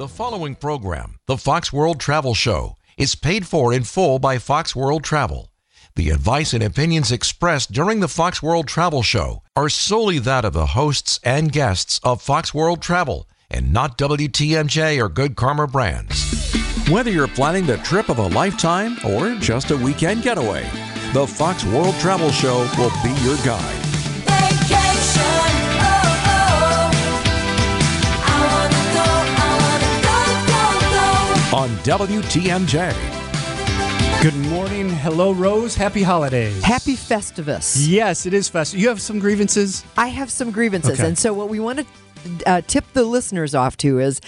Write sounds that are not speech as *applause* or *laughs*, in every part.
The following program, the Fox World Travel Show, is paid for in full by Fox World Travel. The advice and opinions expressed during the Fox World Travel Show are solely that of the hosts and guests of Fox World Travel and not WTMJ or Good Karma brands. Whether you're planning the trip of a lifetime or just a weekend getaway, the Fox World Travel Show will be your guide. On WTMJ. Good morning. Hello, Rose. Happy holidays. Happy Festivus. Yes, it is Festivus. You have some grievances? I have some grievances. Okay. And so, what we want to uh, tip the listeners off to is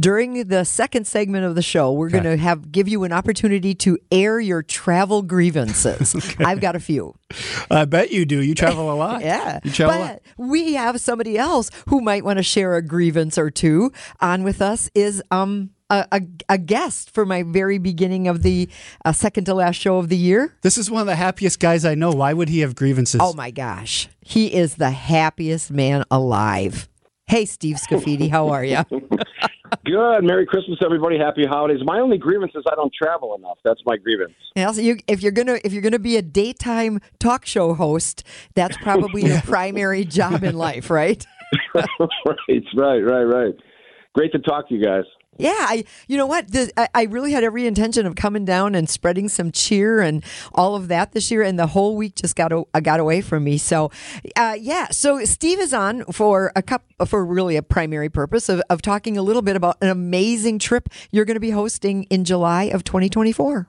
during the second segment of the show, we're Okay. going to have give you an opportunity to air your travel grievances. *laughs* I've got a few. I bet you do. You travel a lot. *laughs* Yeah. You travel a lot. but we have somebody else who might want to share a grievance or two on with us is um a, a, a guest for my very beginning of the uh, second to last show of the year. This is one of the happiest guys I know. Why would he have grievances? Oh my gosh. He is the happiest man alive. Hey, Steve Scaffidi, how are you? *laughs* Good. Merry Christmas, everybody. Happy holidays. My only grievance is I don't travel enough. That's my grievance. Yeah, so you, if you're gonna if you're gonna be a daytime talk show host, that's probably your *laughs* primary job in life, right? right, *laughs* right, right, right. Great to talk to you guys. Yeah, I you know what the, I, I really had every intention of coming down and spreading some cheer and all of that this year, and the whole week just got a, got away from me. So, uh, yeah, so Steve is on for a cup for really a primary purpose of, of talking a little bit about an amazing trip you're going to be hosting in July of 2024.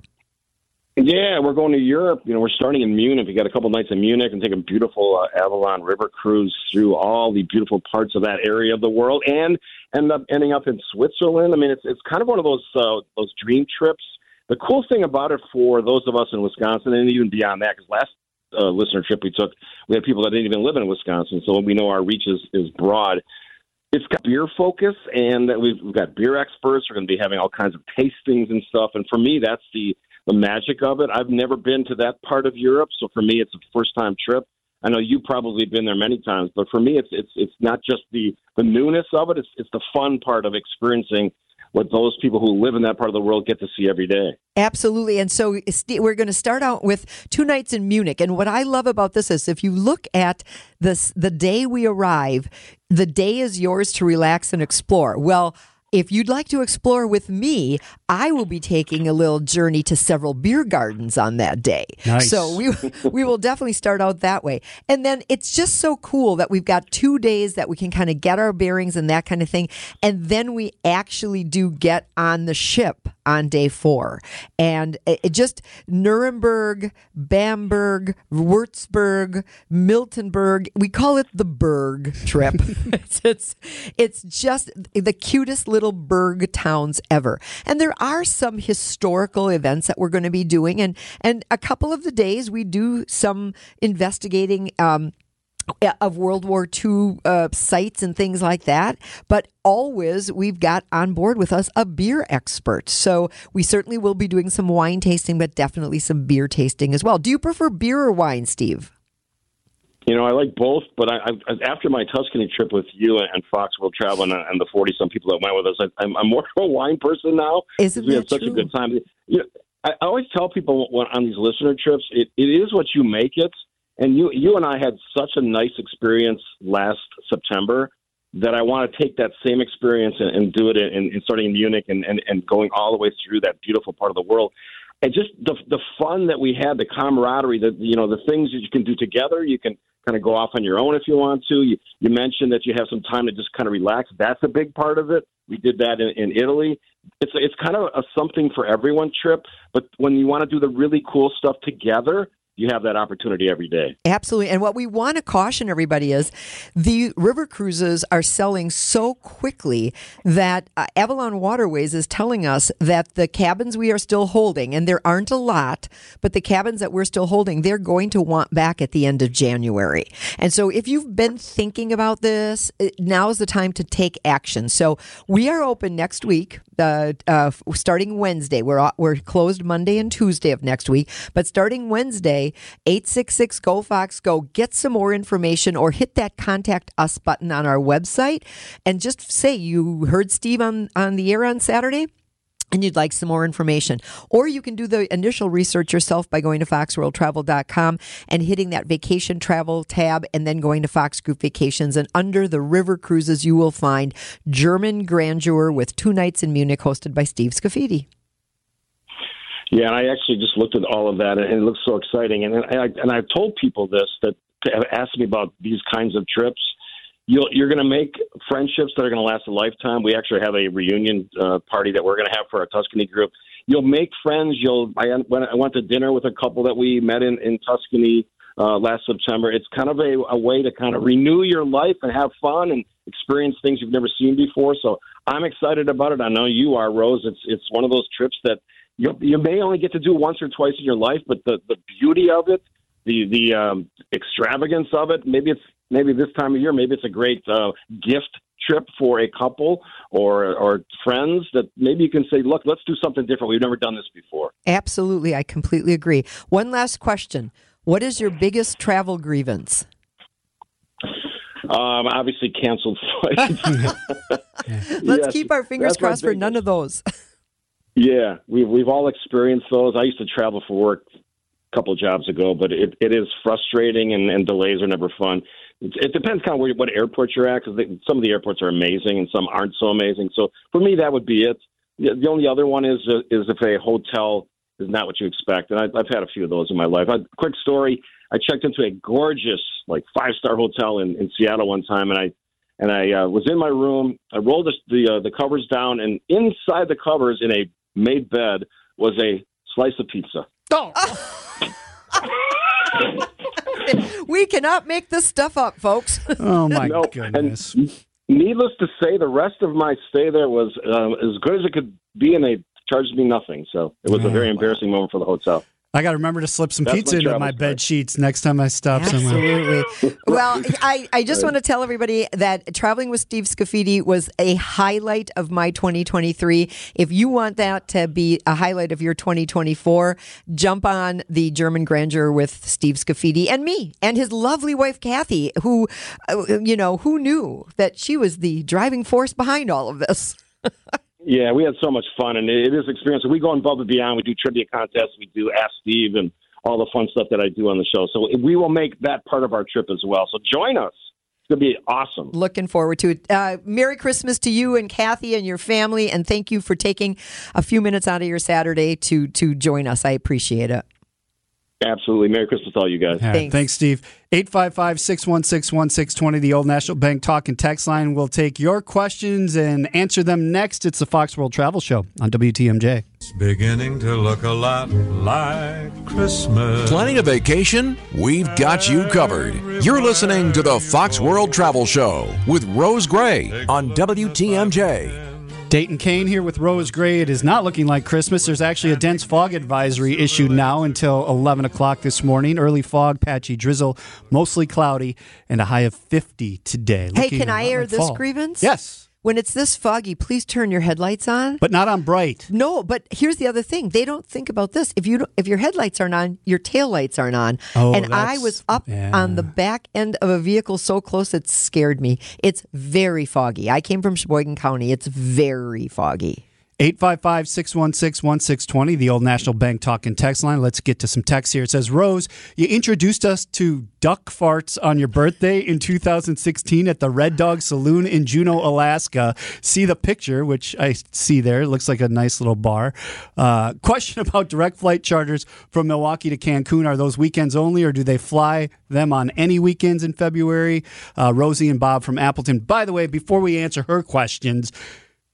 Yeah, we're going to Europe. You know, we're starting in Munich. We got a couple nights in Munich and take a beautiful uh, Avalon River cruise through all the beautiful parts of that area of the world, and end up ending up in Switzerland. I mean, it's it's kind of one of those uh, those dream trips. The cool thing about it for those of us in Wisconsin, and even beyond that, because last uh, listener trip we took, we had people that didn't even live in Wisconsin, so we know our reach is, is broad. It's got beer focus, and we've, we've got beer experts. We're going to be having all kinds of tastings and stuff. And for me, that's the the magic of it. I've never been to that part of Europe, so for me, it's a first time trip. I know you've probably been there many times, but for me, it's it's it's not just the the newness of it. It's it's the fun part of experiencing what those people who live in that part of the world get to see every day. Absolutely. And so we're going to start out with two nights in Munich. And what I love about this is if you look at this, the day we arrive, the day is yours to relax and explore. Well, if you'd like to explore with me, I will be taking a little journey to several beer gardens on that day. Nice. So we *laughs* we will definitely start out that way. And then it's just so cool that we've got 2 days that we can kind of get our bearings and that kind of thing. And then we actually do get on the ship on day 4. And it, it just Nuremberg, Bamberg, Würzburg, Miltenberg, we call it the Berg trip. *laughs* it's, it's it's just the cutest little Berg towns ever. And there are some historical events that we're going to be doing and and a couple of the days we do some investigating um of World War II uh, sites and things like that. But always, we've got on board with us a beer expert. So we certainly will be doing some wine tasting, but definitely some beer tasting as well. Do you prefer beer or wine, Steve? You know, I like both, but I, I after my Tuscany trip with you and, Fox World Travel and, and the forty some people that went with us, I, I'm, I'm more of a wine person now. Isn't we that had such true? a good time. You know, I always tell people on these listener trips, it, it is what you make it. And you you and I had such a nice experience last September that I want to take that same experience and, and do it in, in starting in Munich and, and, and going all the way through that beautiful part of the world. And just the the fun that we had, the camaraderie, the you know the things that you can do together. You can kind of go off on your own if you want to. You you mentioned that you have some time to just kind of relax. That's a big part of it. We did that in, in Italy. It's it's kind of a something for everyone trip. But when you want to do the really cool stuff together, you have that opportunity every day. Absolutely. And what we want to caution everybody is the river cruises are selling so quickly that uh, Avalon Waterways is telling us that the cabins we are still holding, and there aren't a lot, but the cabins that we're still holding, they're going to want back at the end of January. And so if you've been thinking about this, now is the time to take action. So we are open next week. Uh, uh, starting Wednesday, we're we're closed Monday and Tuesday of next week, but starting Wednesday, 866 Go Fox Go. Get some more information or hit that contact us button on our website and just say you heard Steve on, on the air on Saturday and you'd like some more information. Or you can do the initial research yourself by going to foxworldtravel.com and hitting that vacation travel tab and then going to Fox Group Vacations. And under the river cruises, you will find German Grandeur with two nights in Munich hosted by Steve Scaffidi. Yeah, and I actually just looked at all of that, and it looks so exciting. And I, and I've told people this that have asked me about these kinds of trips. You'll, you're going to make friendships that are going to last a lifetime. We actually have a reunion uh, party that we're going to have for our Tuscany group. You'll make friends. You'll. I went, I went to dinner with a couple that we met in in Tuscany uh, last September. It's kind of a, a way to kind of renew your life and have fun and experience things you've never seen before. So I'm excited about it. I know you are, Rose. It's it's one of those trips that you you may only get to do once or twice in your life, but the the beauty of it, the the um, extravagance of it, maybe it's maybe this time of year, maybe it's a great uh, gift trip for a couple or or friends that maybe you can say, look, let's do something different. We've never done this before. Absolutely. I completely agree. One last question What is your biggest travel grievance? Um, obviously, canceled *laughs* flights. *laughs* Let's Yes, keep our fingers crossed for none of those. *laughs* Yeah, we've we've all experienced those. I used to travel for work a couple jobs ago, but it, it is frustrating and, and delays are never fun. It, it depends kind of where, what airport you're at because some of the airports are amazing and some aren't so amazing. So for me, that would be it. The, the only other one is uh, is if a hotel is not what you expect, and I, I've had a few of those in my life. I, quick story: I checked into a gorgeous like five star hotel in, in Seattle one time, and I and I uh, was in my room. I rolled the the, uh, the covers down, and inside the covers, in a made bed, was a slice of pizza. *laughs* *laughs* *laughs* we cannot make this stuff up, folks. *laughs* Oh my No, goodness. Needless to say, the rest of my stay there was um, as good as it could be, and they charged me nothing. So it was a very embarrassing moment for the hotel. I got to remember to slip some That's pizza into travel my bed sheets next time I stop somewhere. Absolutely. *laughs* well, I, I just want to tell everybody that traveling with Steve Scaffidi was a highlight of my 2023. If you want that to be a highlight of your 2024, jump on the German Grandeur with Steve Scaffidi and me and his lovely wife Kathy, who, uh, you know, who knew that she was the driving force behind all of this. *laughs* Yeah, we had so much fun, and it is experience. We go above and beyond. We do trivia contests. We do Ask Steve and all the fun stuff that I do on the show. So we will make that part of our trip as well. So join us. It's going to be awesome. Looking forward to it. Uh, Merry Christmas to you and Kathy and your family, and thank you for taking a few minutes out of your Saturday to to join us. I appreciate it. Absolutely. Merry Christmas to all you guys. All right, Thanks. Thanks, Steve. 855 616 1620, the Old National Bank Talk and Text line. We'll take your questions and answer them next. It's the Fox World Travel Show on WTMJ. It's beginning to look a lot like Christmas. Planning a vacation? We've got you covered. You're listening to the Fox World Travel Show with Rose Gray on WTMJ. Dayton Kane here with Rose Gray. It is not looking like Christmas. There's actually a dense fog advisory issued now until 11 o'clock this morning. Early fog, patchy drizzle, mostly cloudy, and a high of 50 today. Hey, Looking can I air like this fall. grievance? Yes, When it's this foggy, please turn your headlights on. but not on bright. No, but here's the other thing. They don't think about this. If you don't, if your headlights aren't on, your tail lights aren't on. Oh, and I was up yeah. on the back end of a vehicle so close it scared me. It's very foggy. I came from Sheboygan County. It's very foggy. 855 616 1620, the old National Bank talk and text line. Let's get to some text here. It says, Rose, you introduced us to duck farts on your birthday in 2016 at the Red Dog Saloon in Juneau, Alaska. See the picture, which I see there. It looks like a nice little bar. Uh, question *laughs* about direct flight charters from Milwaukee to Cancun. Are those weekends only, or do they fly them on any weekends in February? Uh, Rosie and Bob from Appleton. By the way, before we answer her questions,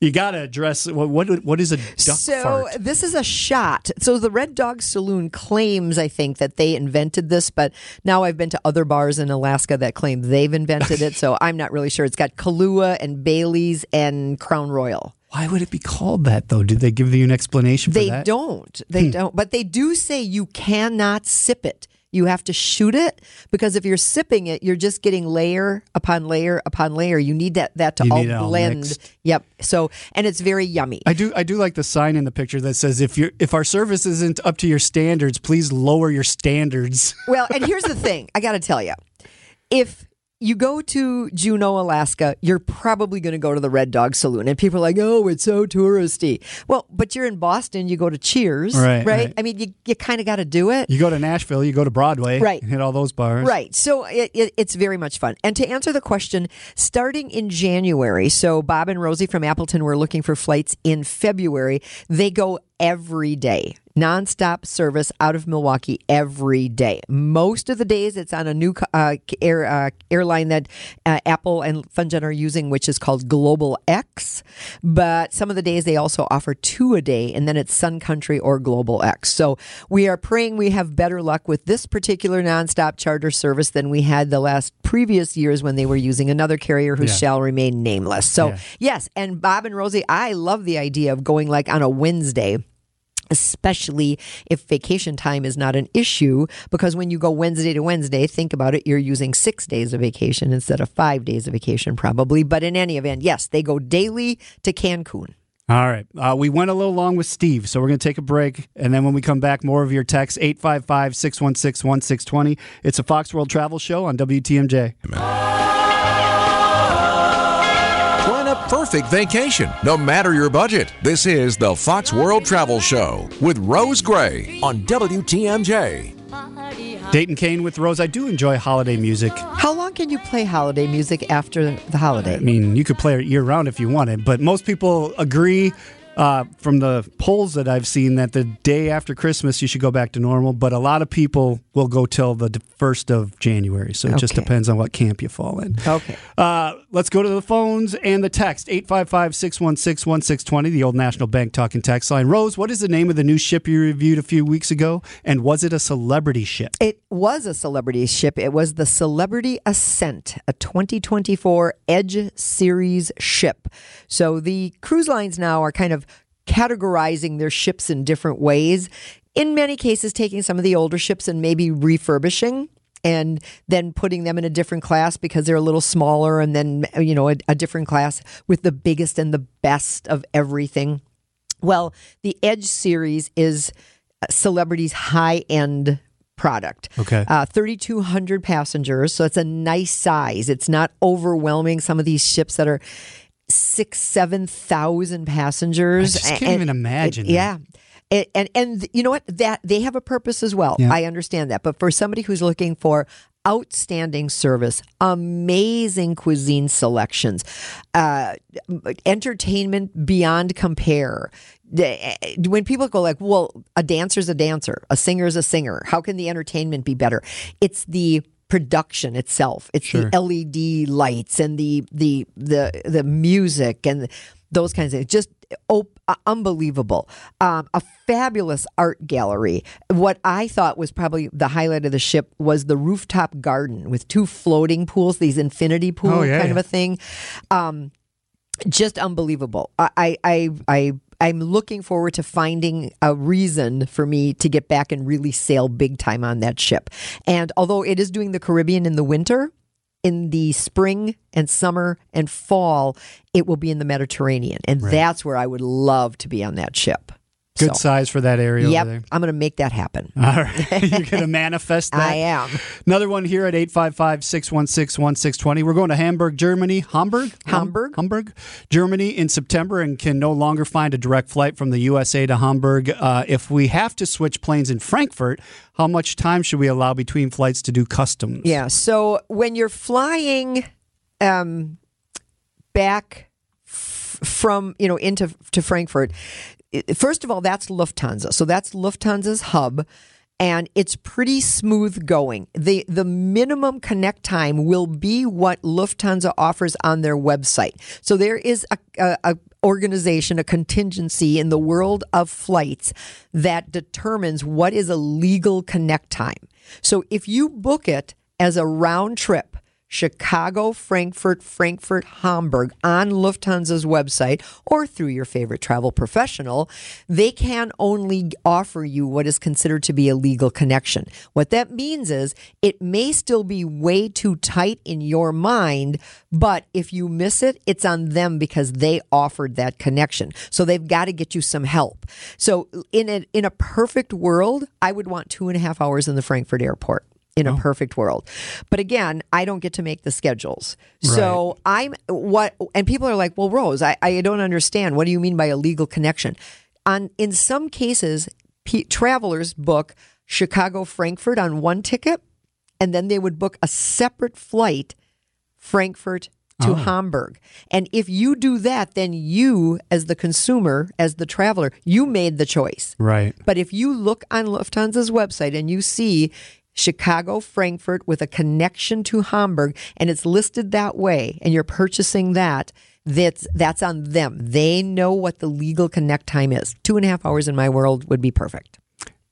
you got to address what, what what is a duck so fart? this is a shot. So the Red Dog Saloon claims, I think, that they invented this, but now I've been to other bars in Alaska that claim they've invented it. So I'm not really sure. It's got Kahlua and Bailey's and Crown Royal. Why would it be called that though? Did they give you an explanation for They that? don't. They hmm. don't. But they do say you cannot sip it. You have to shoot it because if you're sipping it, you're just getting layer upon layer upon layer. You need that that to You all it all blend. Yep. So and it's very yummy. I do. I do like the sign in the picture that says, "If you if our service isn't up to your standards, please lower your standards." Well, and here's the thing I got to tell you. If you go to Juneau, Alaska, you're probably going to go to the Red Dog Saloon. And people are like, oh, it's so touristy. Well, but you're in Boston, you go to Cheers, Right, right? right. I mean, you, you kind of got to do it. You go to Nashville, you go to Broadway, Right. and hit all those bars, Right. So it, it, it's very much fun. And to answer the question, starting in January, so Bob and Rosie from Appleton were looking for flights in February. They go every day. Nonstop service out of Milwaukee every day. Most of the days it's on a new uh, air, uh, airline that uh, Apple and Funjet are using, which is called Global X. But some of the days they also offer two a day, and then it's Sun Country or Global X. So we are praying we have better luck with this particular nonstop charter service than we had the last previous years when they were using another carrier who Yeah. shall remain nameless. So Yeah. yes, and Bob and Rosie, I love the idea of going like on a Wednesday especially if vacation time is not an issue because when you go Wednesday to Wednesday think about it you're using 6 days of vacation instead of 5 days of vacation probably but in any event yes they go daily to Cancun All right. Uh, we went a little long with Steve, so we're going to take a break. And then when we come back, more of your texts 855 616 1620. It's a Fox World Travel Show on WTMJ. Plan perfect vacation, no matter your budget. This is the Fox World Travel Show with Rose Gray on WTMJ. Dayton Kane with Rose. I do enjoy holiday music. how long can you play holiday music after the holiday I mean, you could play it year round if you wanted, but most people agree uh, from the polls that I've seen that the day after Christmas you should go back to normal. But a lot of people will go till the first of January, so it just depends on what camp you fall in. Okay. Uh, let's go to the phones and the text 855 616 1620, the old National Bank talking text line. Rose, what is the name of the new ship you reviewed a few weeks ago? And was it a celebrity ship? It was a celebrity ship. It was the Celebrity Ascent, a 2024 Edge Series ship. So the cruise lines now are kind of categorizing their ships in different ways. In many cases, taking some of the older ships and maybe refurbishing and then putting them in a different class because they're a little smaller and then, you know, a, a different class with the biggest and the best of everything. Well, the Edge series is celebrities' high end product. Okay. Uh, 3,200 passengers. So it's a nice size. It's not overwhelming. Some of these ships that are six, 7,000 passengers. I just can't And- even imagine it- that. yeah. And, and and you know what that they have a purpose as well. Yeah. I understand that, but for somebody who's looking for outstanding service, amazing cuisine selections, uh, entertainment beyond compare. When people go like, "Well, a dancer's a dancer, a singer's a singer. How can the entertainment be better?" It's the production itself. It's Sure. the LED lights and the the the the music and those kinds of things. Just oh, uh, unbelievable. Um, a fabulous art gallery. What I thought was probably the highlight of the ship was the rooftop garden with two floating pools, these infinity pool Oh, yeah, kind of a thing. Um, just unbelievable. I, I, I I'm looking forward to finding a reason for me to get back and really sail big time on that ship. And although it is doing the Caribbean in the winter, in the spring and summer and fall, it will be in the Mediterranean, and that's where I would love to be on that ship. Good So, size for that area Yep, over there. I'm going to make that happen. *laughs* All right. *laughs* You're going to manifest *laughs* that? I am. Another one here at 855 616 1620. We're going to Hamburg, Germany. Hamburg? Hamburg. Hamburg, Germany in September and can no longer find a direct flight from the USA to Hamburg. Uh, if we have to switch planes in Frankfurt, how much time should we allow between flights to do customs? Yeah. So when you're flying um, back from you know into to Frankfurt, first of all, that's Lufthansa. So that's Lufthansa's hub. And it's pretty smooth going. The the minimum connect time will be what Lufthansa offers on their website. So there is a, a, a organization, a contingency in the world of flights that determines what is a legal connect time. So if you book it as a round trip, Chicago, Frankfurt, Frankfurt, Hamburg on Lufthansa's website or through your favorite travel professional, they can only offer you what is considered to be a legal connection. What that means is it may still be way too tight in your mind, but if you miss it, it's on them because they offered that connection. So they've got to get you some help. So in a in a perfect world, I would want two and a half hours in the Frankfurt airport in a oh. perfect world. But again, I don't get to make the schedules. So I'm what and people are like, "Well, Rose, I, I don't understand. What do you mean by a legal connection?" On in some cases, p- travelers book Chicago Frankfurt on one ticket and then they would book a separate flight Frankfurt to oh. Hamburg. And if you do that, then you as the consumer, as the traveler, you made the choice. Right. But if you look on Lufthansa's website and you see Chicago, Frankfurt with a connection to Hamburg and it's listed that way and you're purchasing that, that's that's on them. They know what the legal connect time is. Two and a half hours in my world would be perfect.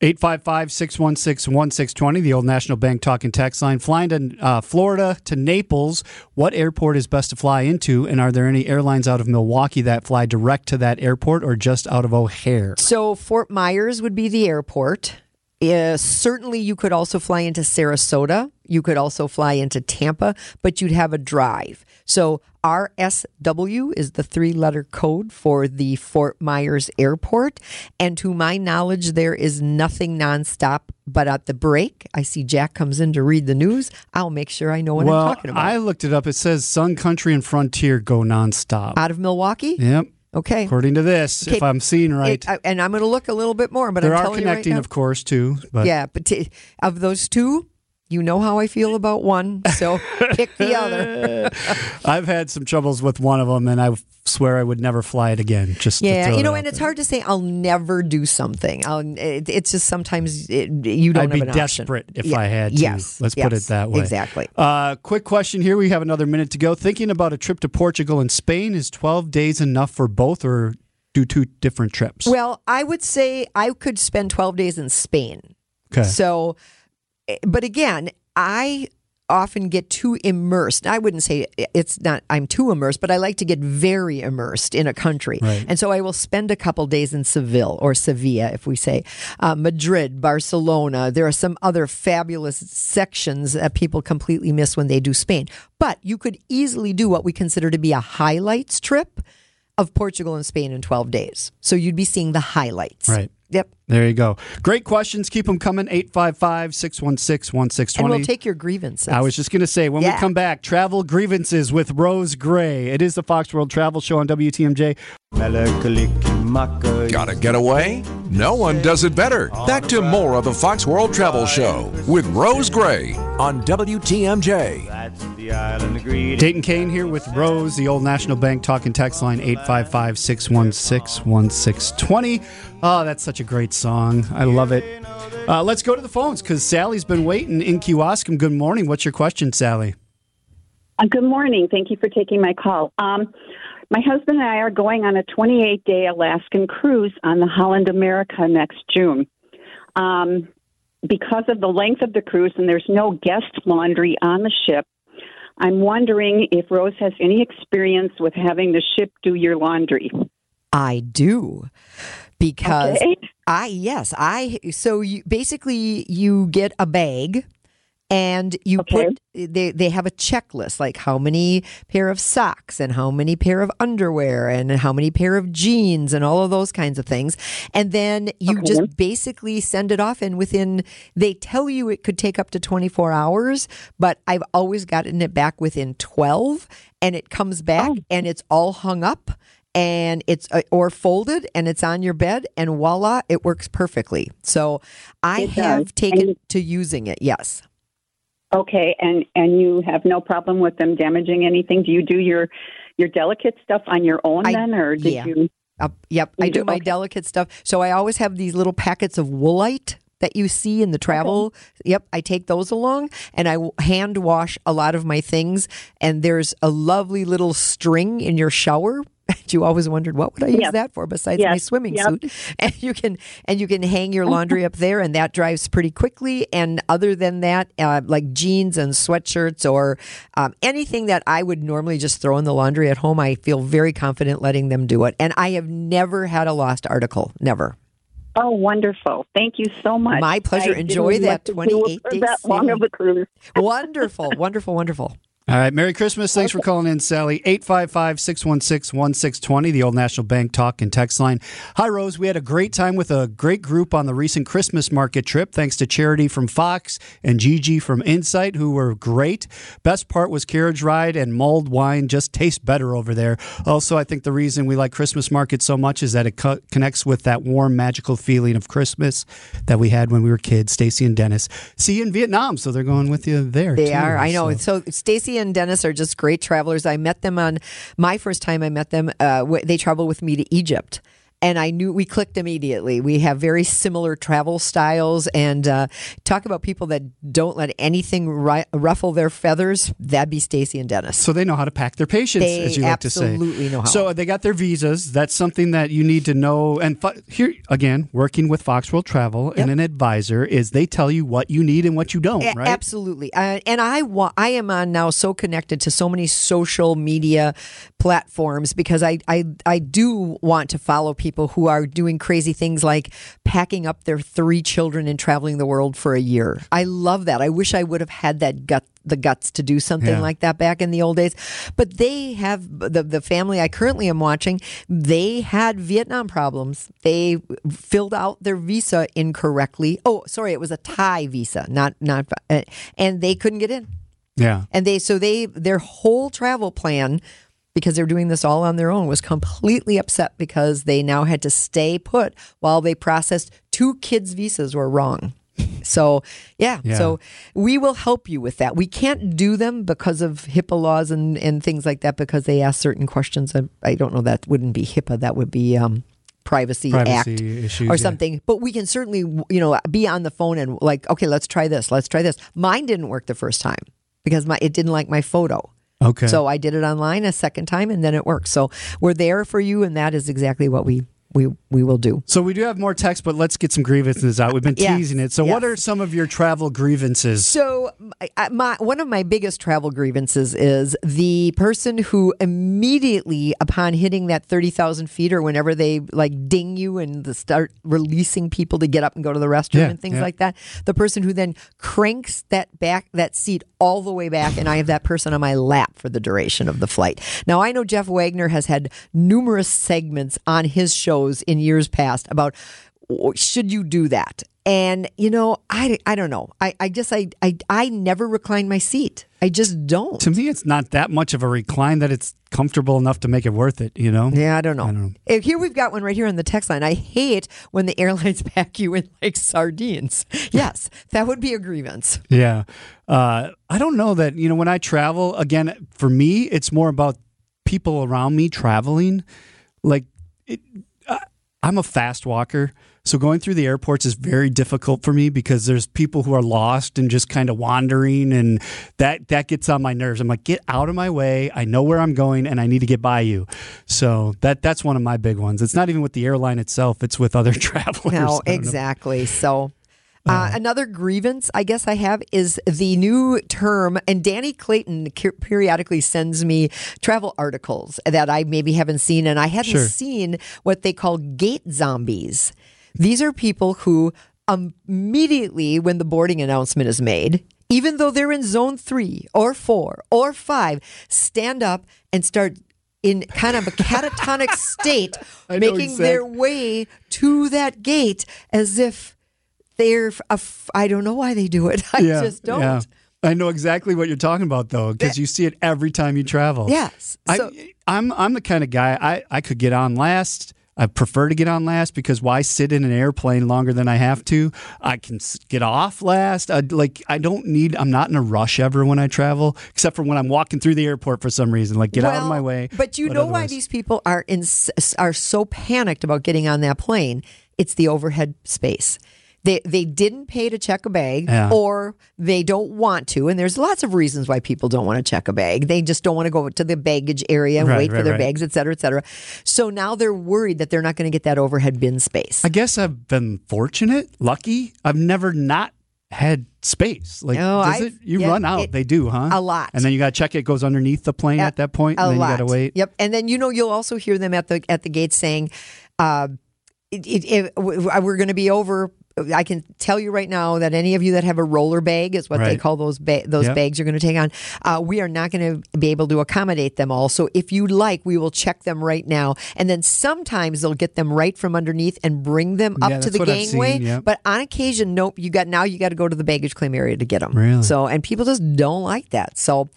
855 616 1620, the old National Bank talking tax line. Flying to uh, Florida to Naples, what airport is best to fly into? And are there any airlines out of Milwaukee that fly direct to that airport or just out of O'Hare? So Fort Myers would be the airport. Uh, certainly, you could also fly into Sarasota. You could also fly into Tampa, but you'd have a drive. So RSW is the three-letter code for the Fort Myers Airport, and to my knowledge, there is nothing nonstop. But at the break, I see Jack comes in to read the news. I'll make sure I know what well, I'm talking about. I looked it up. It says Sun Country and Frontier go nonstop. Out of Milwaukee, yep. Okay. According to this, if I'm seeing right. It- I- and I'm going to look a little bit more, but there I'm are telling connecting, you right of course, too. But Yeah, but t- of those two, you know how I feel about one, so *laughs* pick the other. *laughs* I've had some troubles with one of them, and I swear I would never fly it again. Just Yeah, you know, out and it's there. hard to say I'll never do something. I'll, it, it's just sometimes it, you don't I'd be an option. desperate if Yeah, I had to. Yes, Let's put it that way. Exactly. Uh, quick question here. We have another minute to go. Thinking about a trip to Portugal and Spain, is 12 days enough for both or do two different trips? Well, I would say I could spend 12 days in Spain. okay. So, but again, I often get too immersed. I wouldn't say it's not I'm too immersed, but I like to get very immersed in a country. Right. And so I will spend a couple days in Seville or Sevilla, if we say uh, Madrid, Barcelona. There are some other fabulous sections that people completely miss when they do Spain. But you could easily do what we consider to be a highlights trip of Portugal and Spain in 12 days. So you'd be seeing the highlights. Right. Yep. There you go. Great questions. Keep them coming. 855 616 1620. we'll take your grievances. I was just going to say, when we come back, travel grievances with Rose Gray. It is the Fox World Travel Show on WTMJ. Gotta get away? No one does it better. Back to more of the Fox World Travel Show with Rose Gray on WTMJ. Dayton Kane here with Rose, the old National Bank talking text line 855 616 1620. Oh, ah, that's such a great song. I love it. Uh, let's go to the phones because Sally's been waiting in Kewaskum. Good morning. What's your question, Sally? Uh, good morning. Thank you for taking my call. Um, my husband and I are going on a 28 day Alaskan cruise on the Holland America next June. Um, because of the length of the cruise and there's no guest laundry on the ship, I'm wondering if Rose has any experience with having the ship do your laundry. I do because Okay. *laughs* I yes I so you basically you get a bag and you Okay. put they they have a checklist like how many pair of socks and how many pair of underwear and how many pair of jeans and all of those kinds of things and then you Okay. just basically send it off and within they tell you it could take up to 24 hours but I've always gotten it back within 12 and it comes back Oh. and it's all hung up and it's uh, or folded and it's on your bed and voila it works perfectly so i have taken to using it yes Okay, and and you have no problem with them damaging anything? Do you do your your delicate stuff on your own I- then, or did yeah. you? Uh, yep i do do? my Okay. delicate stuff so i always have these little packets of woolite that you see in the travel yep i take those along and I hand wash a lot of my things and there's a lovely little string in your shower *laughs* You always wondered what would I use Yes. that for besides Yes. my swimming Yep. suit. *laughs* And you can and you can hang your laundry up there, and that dries pretty quickly. And other than that, uh, like jeans and sweatshirts or um, anything that I would normally just throw in the laundry at home, I feel very confident letting them do it. And I have never had a lost article, never. Oh, wonderful! Thank you so much. My pleasure. I Enjoy that want 28 day that long of a cruise. *laughs* wonderful, wonderful, wonderful. All right. Merry Christmas. Thanks for calling in, Sally. 855 616 1620, the Old National Bank talk and text line. Hi, Rose. We had a great time with a great group on the recent Christmas market trip. Thanks to Charity from Fox and Gigi from Insight, who were great. Best part was carriage ride and mulled wine just tastes better over there. Also, I think the reason we like Christmas market so much is that it co- connects with that warm, magical feeling of Christmas that we had when we were kids. Stacy and Dennis. See you in Vietnam, so they're going with you there. They too, are. I know. so- So, Stacy and Dennis are just great travelers. I met them on my first time I met them. Uh, they traveled with me to Egypt. And I knew we clicked immediately. We have very similar travel styles, and uh, talk about people that don't let anything ri- ruffle their feathers. That'd be Stacy and Dennis. So they know how to pack their patience, They as you like to say. absolutely know how. So they got their visas. That's something that you need to know. And fo- here again, working with Fox World Travel and an advisor is they tell you what you need and what you don't. A- Right? Absolutely. Uh, and I wa- I am on now so connected to so many social media platforms because I, I I do want to follow people who are doing crazy things like packing up their three children and traveling the world for a year. I love that. I wish I would have had that gut the guts to do something Yeah. like that back in the old days. But they have the the family I currently am watching, they had Vietnam problems. They filled out their visa incorrectly. Oh, sorry, it was a Thai visa, not not uh, and they couldn't get in. yeah. And they so they their whole travel plan because they're doing this all on their own was completely upset because they now had to stay put while they processed two kids' visas were wrong. *laughs* So yeah, Yeah. so we will help you with that. We can't do them because of HIPAA laws and, and things like that because they ask certain questions. I, I don't know that wouldn't be HIPAA. That would be um, Privacy, Privacy Act issues, or yeah. something. But we can certainly you know be on the phone and like okay, let's try this. Let's try this. Mine didn't work the first time because my it didn't like my photo. Okay. So I did it online a second time and then it worked. So we're there for you and that is exactly what we we we will do. So we do have more text, but let's get some grievances out. We've been *laughs* Yes. teasing it. So what are some of your travel grievances? So, my one of my biggest travel grievances is the person who immediately, upon hitting that thirty thousand feet, or whenever they like ding you and the start releasing people to get up and go to the restroom Yeah, and things yeah. like that, the person who then cranks that back that seat all the way back, and I have that person on my lap for the duration of the flight. Now, I know Jeff Wagner has had numerous segments on his shows in years past about should you do that? And you know, I, I don't know. I, I just I, I I never recline my seat. I just don't. to me, it's not that much of a recline that it's comfortable enough to make it worth it. You know? Yeah, I don't know. I don't know. Uh, Here we've got one right here on the text line. I hate when the airlines *laughs* pack you in like sardines. *laughs* Yes, that would be a grievance. Yeah. Uh, I don't know that, you know, when I travel, again, for me, it's more about people around me traveling. Like, it, I'm a fast walker. So going through the airports is very difficult for me because there's people who are lost and just kind of wandering and that that gets on my nerves. I'm like, get out of my way. I know where I'm going and I need to get by you. So that that's one of my big ones. It's not even with the airline itself, it's with other *laughs* travelers. No, don't know. exactly. So. Uh, another grievance I guess I have is the new term, and Danny Clayton periodically sends me travel articles that I maybe haven't seen, and I hadn't Sure. seen what they call gate zombies. These are people who immediately, when the boarding announcement is made, even though they're in zone three or four or five, stand up and start in kind of a catatonic *laughs* state, making their way to that gate as if they're I don't know why they do it. *laughs* I just don't. yeah. I know exactly what you're talking about though, because you see it every time you travel. Yes. So, I, I'm I'm the kind of guy I, I could get on last. I prefer to get on last because why sit in an airplane longer than I have to? I can get off last. I, like I don't need. I'm not in a rush ever when I travel, except for when I'm walking through the airport for some reason. Like get out of my way. But you know why these people are in are so panicked about getting on that plane? It's the overhead space. They they didn't pay to check a bag, Yeah. or they don't want to. And there's lots of reasons why people don't want to check a bag. They just don't want to go to the baggage area and Right, wait for their right. bags, et cetera, et cetera. So now they're worried that they're not going to get that overhead bin space. I guess I've been fortunate, lucky. I've never not had space. Like, No, does it? You yeah, run out. it- they do, huh? a lot. And then you got to check it goes underneath the plane A- at that point, a and then lot. you got to wait. Yep, and then you know you'll also hear them at the at the gate saying, uh, it, it, it, "We're going to be over." I can tell you right now that any of you that have a roller bag is what they call those ba- those Yep. bags you're going to take on. Uh, we are not going to be able to accommodate them all. So if you like, we will check them right now, and then sometimes they'll get them right from underneath and bring them up Yeah, to the gangway. seen, yep. But on occasion, nope. You got now you got to go to the baggage claim area to get them. Really? So and people just don't like that. So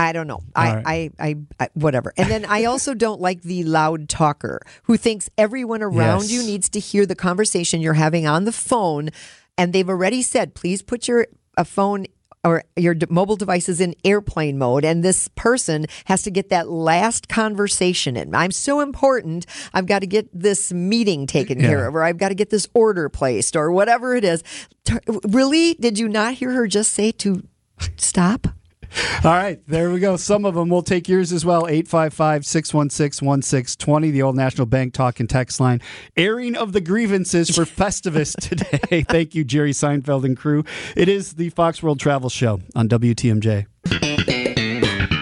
I don't know. I, right. I, I, I, whatever. And then I also don't like the loud talker who thinks everyone around Yes. you needs to hear the conversation you're having on the phone. And they've already said, please put your a phone or your mobile device is in airplane mode. And this person has to get that last conversation in. I'm so important. I've got to get this meeting taken care of, or I've got to get this order placed, or whatever it is. Really? Did you not hear her just say to stop? All right, there we go. Some of them. We'll take yours as well. 855 616 1620, the Old National Bank talk and text line. Airing of the grievances for Festivus *laughs* today. Thank you, Jerry Seinfeld and crew. It is the Fox World Travel Show on WTMJ.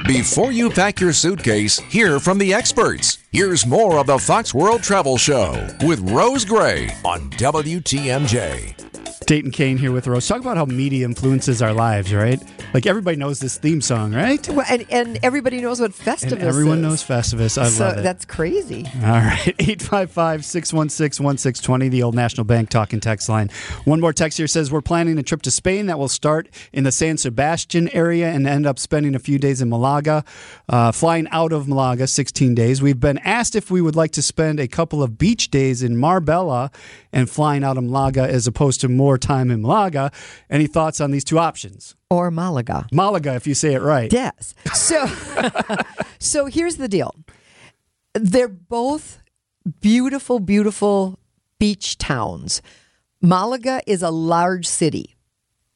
Before you pack your suitcase, hear from the experts. Here's more of the Fox World Travel Show with Rose Gray on WTMJ. Dayton Kane here with Rose. Talk about how media influences our lives, right? Like everybody knows this theme song, right? Well, and, and everybody knows what Festivus And everyone is. knows Festivus. I so love it. that's crazy. All right. *laughs* 855 616 1620, the old National Bank talking text line. One more text here says We're planning a trip to Spain that will start in the San Sebastian area and end up spending a few days in Malaga, uh, flying out of Malaga 16 days. We've been asked if we would like to spend a couple of beach days in Marbella and flying out of Malaga as opposed to more time in Malaga. Any thoughts on these two options? Or Malaga. Malaga, if you say it right. Yes. So, *laughs* so here's the deal. They're both beautiful, beautiful beach towns. Malaga is a large city.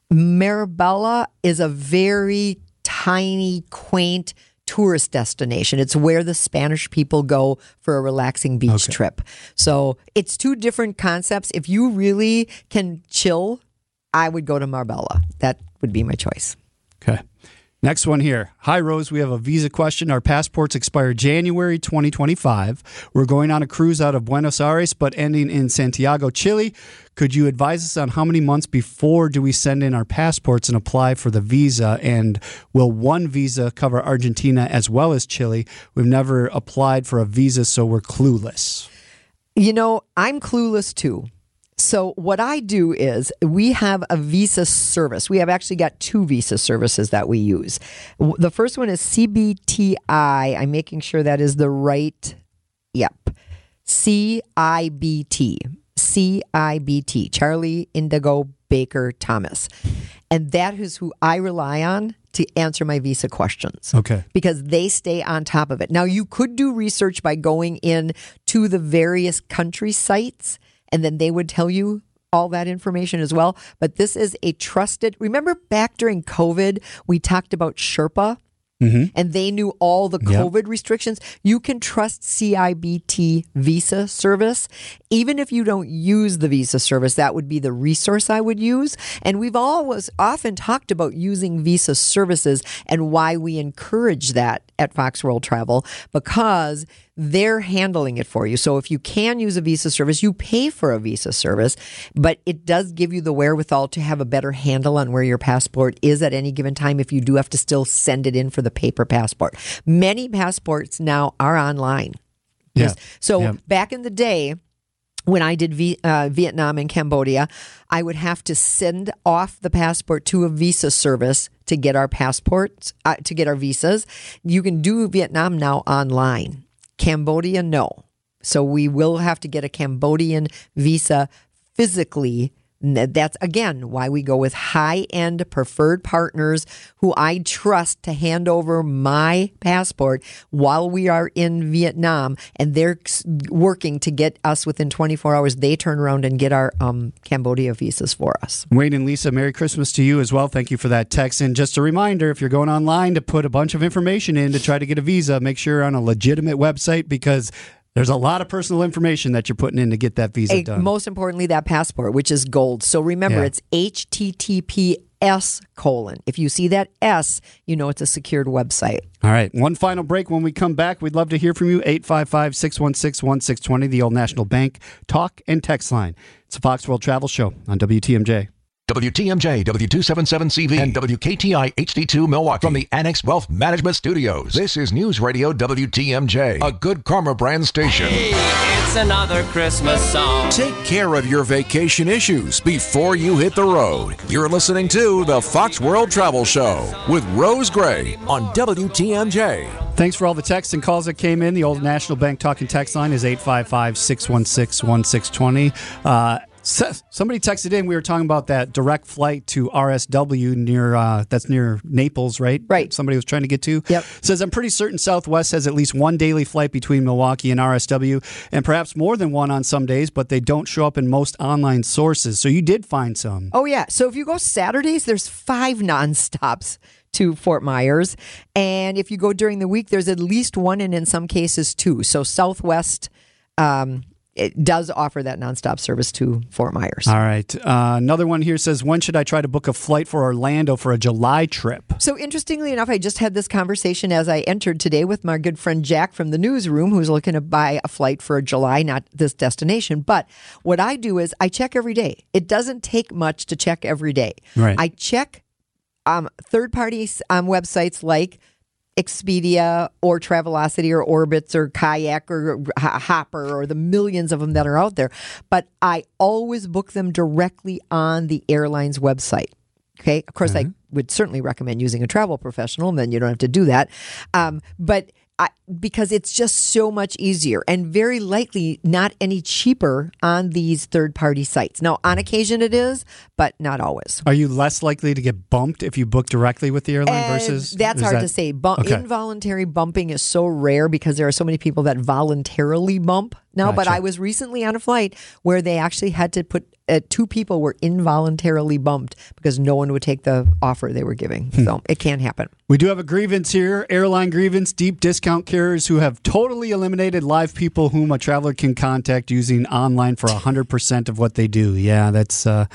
Marbella is a very tiny, quaint tourist destination. It's where the Spanish people go for a relaxing beach trip. So it's two different concepts. If you really can chill, I would go to Marbella. That would be my choice. Okay. Next one here. Hi, Rose. We have a visa question. Our passports expire January 2025. We're going on a cruise out of Buenos Aires, but ending in Santiago, Chile. Could you advise us on how many months before do we send in our passports and apply for the visa? And will one visa cover Argentina as well as Chile? We've never applied for a visa, so we're clueless. You know, I'm clueless too. So what I do is we have a visa service. We have actually got two visa services that we use. The first one is CBTI. I'm making sure that is the right. Yep. CIBT. CIBT. Charlie Indigo Baker Thomas. And that is who I rely on to answer my visa questions Okay. because they stay on top of it. Now you could do research by going in to the various country sites and then they would tell you all that information as well, but this is a trusted Remember back during COVID we talked about Sherpa mm-hmm. and they knew all the Yep. COVID restrictions. You can trust CIBT Visa service. Even if you don't use the Visa service, that would be the resource I would use. And we've always often talked about using Visa services and why we encourage that at Fox World Travel because they're handling it for you. So if you can use a Visa service, you pay for a Visa service, but it does give you the wherewithal to have a better handle on where your passport is at any given time if you do have to still send it in for the paper passport. Many passports now are online. Yeah. So Yeah. back in the day, when I did v- uh, Vietnam and Cambodia, I would have to send off the passport to a visa service to get our passports, uh, to get our visas. You can do Vietnam now online. Cambodia, no. So we will have to get a Cambodian visa physically That's again why we go with high end preferred partners who I trust to hand over my passport while we are in Vietnam and they're working to get us within 24 hours. They turn around and get our um, Cambodia visas for us. Wayne and Lisa, Merry Christmas to you as well. Thank you for that text. And just a reminder if you're going online to put a bunch of information in to try to get a visa, make sure you're on a legitimate website because there's a lot of personal information that you're putting in to get that visa Hey, done. most importantly, that passport, which is gold. So remember, Yeah. it's HTTPS colon. If you see that S, you know it's a secured website. All right. One final break. When we come back, we'd love to hear from you. 855 616 1620, the Old National Bank talk and text line. It's a Fox World Travel Show on WTMJ. WTMJ, W277CV, and WKTI HD2 Milwaukee from the Annex Wealth Management Studios. This is News Radio WTMJ, a good karma brand station. It's another Christmas song. Take care of your vacation issues before you hit the road. You're listening to the Fox World Travel Show with Rose Gray on WTMJ. Thanks for all the texts and calls that came in. The Old National Bank talking text line is 855 616 1620. Uh, Somebody texted in. We were talking about that direct flight to RSW near uh, that's near Naples, right? Right. Somebody was trying to get to. Yep. Says I'm pretty certain Southwest has at least one daily flight between Milwaukee and RSW, and perhaps more than one on some days, but they don't show up in most online sources. So you did find some. Oh yeah. So if you go Saturdays, there's five nonstops to Fort Myers, and if you go during the week, there's at least one, and in some cases two. So Southwest. Um, it does offer that nonstop service to Fort Myers. All right. Uh, another one here says, when should I try to book a flight for Orlando for a July trip? So interestingly enough, I just had this conversation as I entered today with my good friend Jack from the newsroom, who's looking to buy a flight for a July, not this destination. But what I do is I check every day. It doesn't take much to check every day. Right. I check um, third party um, websites like Expedia or Travelocity or Orbitz or Kayak or Hopper or the millions of them that are out there. But I always book them directly on the airline's website. Okay. Of course, I would certainly recommend using a travel professional, and then you don't have to do that. Um, but I, because it's just so much easier and very likely not any cheaper on these third party sites. Now, on occasion it is, but not always. Are you less likely to get bumped if you book directly with the airline Uh, versus? that's hard that- to say. Bump, Okay. Involuntary bumping is so rare because there are so many people that voluntarily bump now. But I was recently on a flight where they actually had to put uh, two people were involuntarily bumped because no one would take the offer they were giving. Hmm. So it can happen. We do have a grievance here. Airline grievance. Deep discount carriers who have totally eliminated live people whom a traveler can contact using online for 100% of what they do. Yeah, that's uh,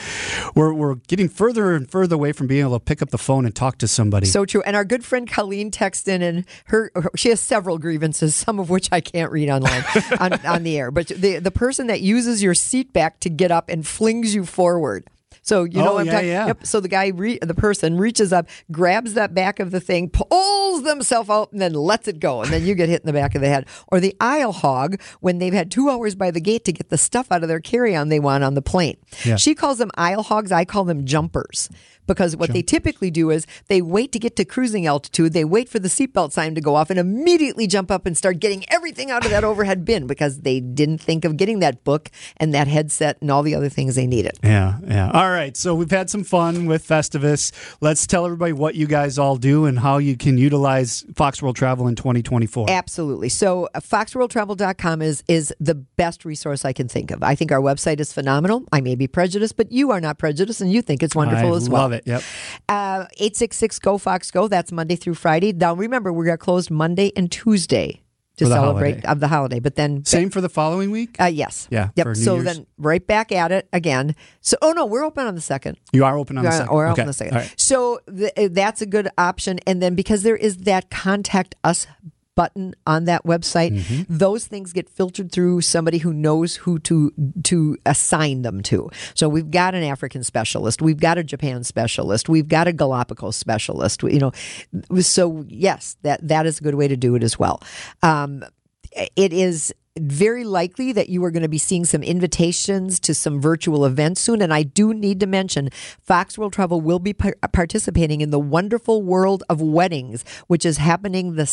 we're we're getting further and further away from being able to pick up the phone and talk to somebody. So true. And our good friend Colleen texted in, and her, her- she has several grievances, some of which I can't read online *laughs* on, on the air. But the the person that uses your seat back to get up and flings you forward. So you know Oh, what I'm yeah, talking. yeah. Yep. So the guy, re- the person, reaches up, grabs that back of the thing, pulls themselves out, and then lets it go, and then you get hit in the back of the head. Or the aisle hog when they've had two hours by the gate to get the stuff out of their carry-on they want on the plane. Yeah. She calls them aisle hogs. I call them jumpers because what they typically do is they wait to get to cruising altitude. They wait for the seatbelt sign to go off and immediately jump up and start getting everything out of that overhead bin because they didn't think of getting that book and that headset and all the other things they needed. Yeah, yeah. All right. So we've had some fun with Festivus. Let's tell everybody what you guys all do and how you can utilize Fox World Travel in 2024. Absolutely. So uh, foxworldtravel.com is is the best resource I can think of. I think our website is phenomenal. I may be prejudiced, but you are not prejudiced and you think it's wonderful I as well. It. Yep. Uh, 866 Go Fox Go. That's Monday through Friday. Now remember, we got closed Monday and Tuesday to celebrate holiday. of the holiday. But then Same for the following week. uh, yes. Yeah, Yep. So Year's. then right back at it again. So oh no, we're open on the second. You are open on the second. Or okay. on the second. Right. So th- that's a good option. And then because there is that contact us button on that website, Mm-hmm. those things get filtered through somebody who knows who to to assign them to. So we've got an African specialist, we've got a Japan specialist, we've got a Galapagos specialist. You know, so yes, that that is a good way to do it as well. Um, it is very likely that you are going to be seeing some invitations to some virtual events soon. And I do need to mention Fox World Travel will be par- participating in the wonderful world of weddings, which is happening the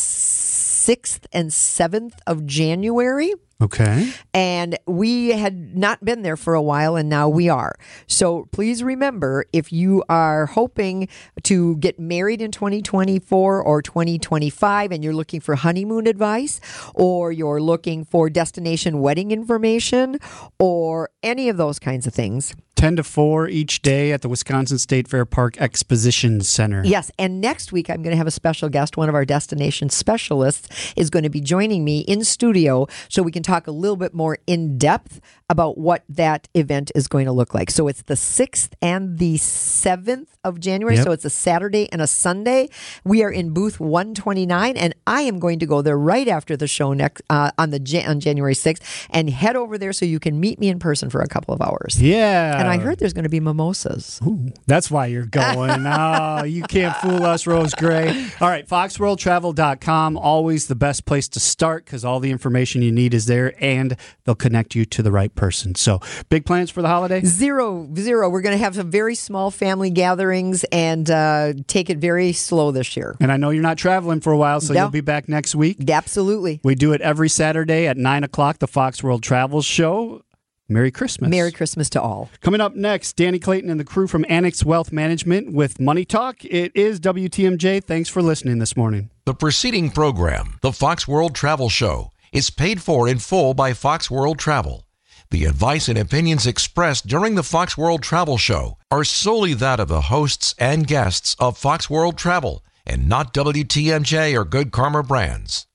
6th and 7th of January. Okay. And we had not been there for a while, and now we are. So please remember if you are hoping to get married in 2024 or 2025 and you're looking for honeymoon advice, or you're looking for destination wedding information, or any of those kinds of things, 10 to 4 each day at the Wisconsin State Fair Park Exposition Center. Yes, and next week I'm going to have a special guest. One of our destination specialists is going to be joining me in studio so we can talk a little bit more in depth about what that event is going to look like. So it's the 6th and the 7th of January. Yep. So it's a Saturday and a Sunday. We are in booth 129 and I am going to go there right after the show next uh, on the on January 6th and head over there so you can meet me in person for a couple of hours. Yeah. And I heard there's going to be mimosas. That's why you're going. *laughs* oh, you can't fool us, Rose Gray. All right, foxworldtravel.com, always the best place to start because all the information you need is there and they'll connect you to the right person. So, big plans for the holiday? Zero, zero. We're going to have some very small family gatherings and uh, take it very slow this year. And I know you're not traveling for a while, so No. you'll be back next week. Absolutely. We do it every Saturday at 9 o'clock, the Fox World Travel Show. Merry Christmas. Merry Christmas to all. Coming up next, Danny Clayton and the crew from Annex Wealth Management with Money Talk. It is WTMJ. Thanks for listening this morning. The preceding program, the Fox World Travel Show, is paid for in full by Fox World Travel. The advice and opinions expressed during the Fox World Travel Show are solely that of the hosts and guests of Fox World Travel and not WTMJ or Good Karma Brands.